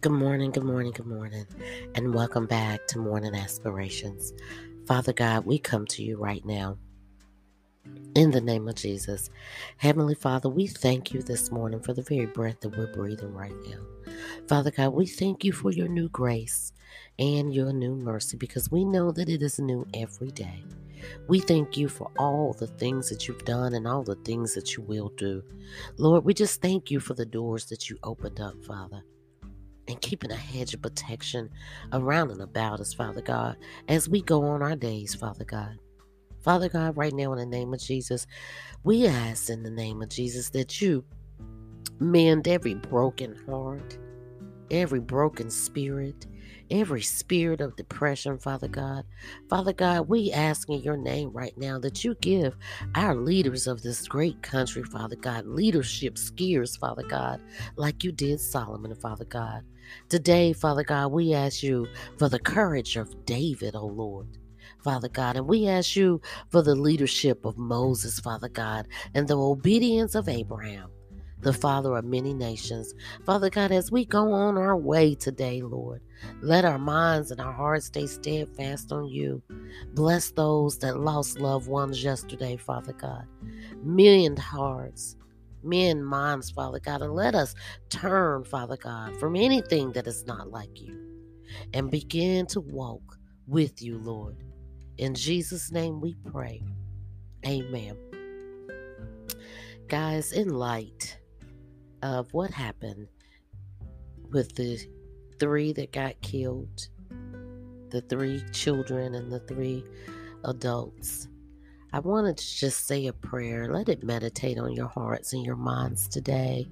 Good morning, good morning, good morning, and welcome back to Morning Inspirations. Father God, we come to you right now in the name of Jesus. Heavenly Father, we thank you this morning for the very breath that we're breathing right now. Father God, we thank you for your new grace and your new mercy because we know that it is new every day. We thank you for all the things that you've done and all the things that you will do. Lord, we just thank you for the doors that you opened up, Father and keeping a hedge of protection around and about us, Father God, as we go on our days, Father God. Father God, right now in the name of Jesus, we ask in the name of Jesus that you mend every broken heart, every broken spirit, every spirit of depression, Father God. Father God, we ask in your name right now that you give our leaders of this great country, Father God, leadership skills, Father God, like you did Solomon, Father God. Today, Father God, we ask you for the courage of David, O oh Lord. Father God, and we ask you for the leadership of Moses, Father God, and the obedience of Abraham the Father of many nations. Father God, as we go on our way today, Lord, let our minds and our hearts stay steadfast on you. Bless those that lost loved ones yesterday, Father God. Million hearts, men minds, Father God, and let us turn, Father God, from anything that is not like you and begin to walk with you, Lord. In Jesus' name we pray. Amen. Guys, in light of what happened with the three that got killed, the three children, and the three adults. I wanted to just say a prayer. Let it meditate on your hearts and your minds today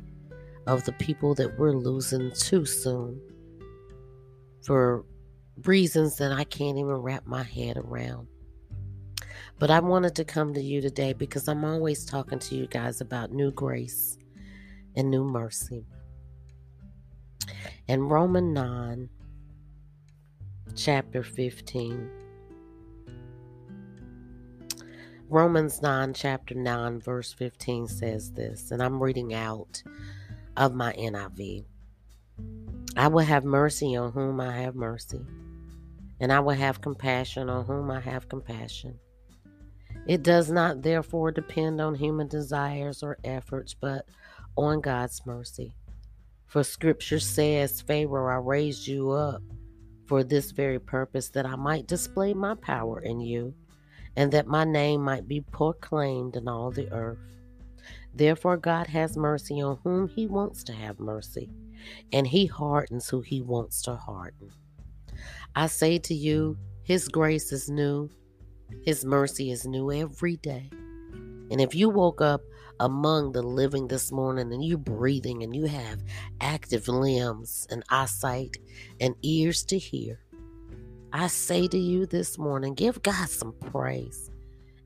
of the people that we're losing too soon for reasons that I can't even wrap my head around. But I wanted to come to you today because I'm always talking to you guys about new grace and new mercy. In Romans 9, chapter 15, Romans 9, chapter 9, verse 15 says this, and I'm reading out of my NIV. I will have mercy on whom I have mercy, and I will have compassion on whom I have compassion. It does not therefore depend on human desires or efforts, but on God's mercy. For scripture says, Pharaoh, I raised you up for this very purpose, that I might display my power in you, and that my name might be proclaimed in all the earth. Therefore, God has mercy on whom he wants to have mercy, and he hardens who he wants to harden. I say to you, his grace is new, his mercy is new every day. And if you woke up among the living this morning and you're breathing and you have active limbs and eyesight and ears to hear, I say to you this morning, give God some praise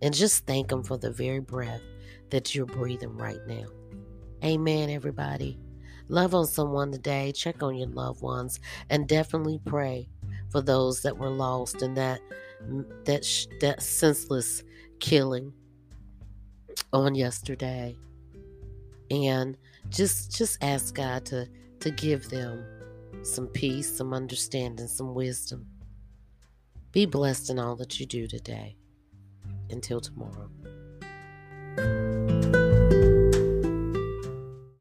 and just thank Him for the very breath that you're breathing right now. Amen, everybody. Love on someone today, check on your loved ones, and definitely pray for those that were lost in that that that senseless killing on yesterday and just just ask God to to give them some peace, some understanding, some wisdom. Be blessed in all that you do today. Until tomorrow.